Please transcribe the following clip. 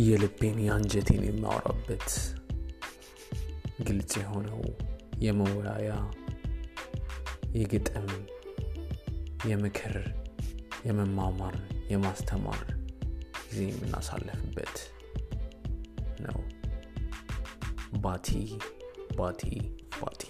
የልቤን የአንጀቴን የማወራበት ግልጽ የሆነው የመወያያ የግጥም የምክር የመማማር የማስተማር ጊዜ የምናሳለፍበት ነው። ባቲ ባቲ ባቲ።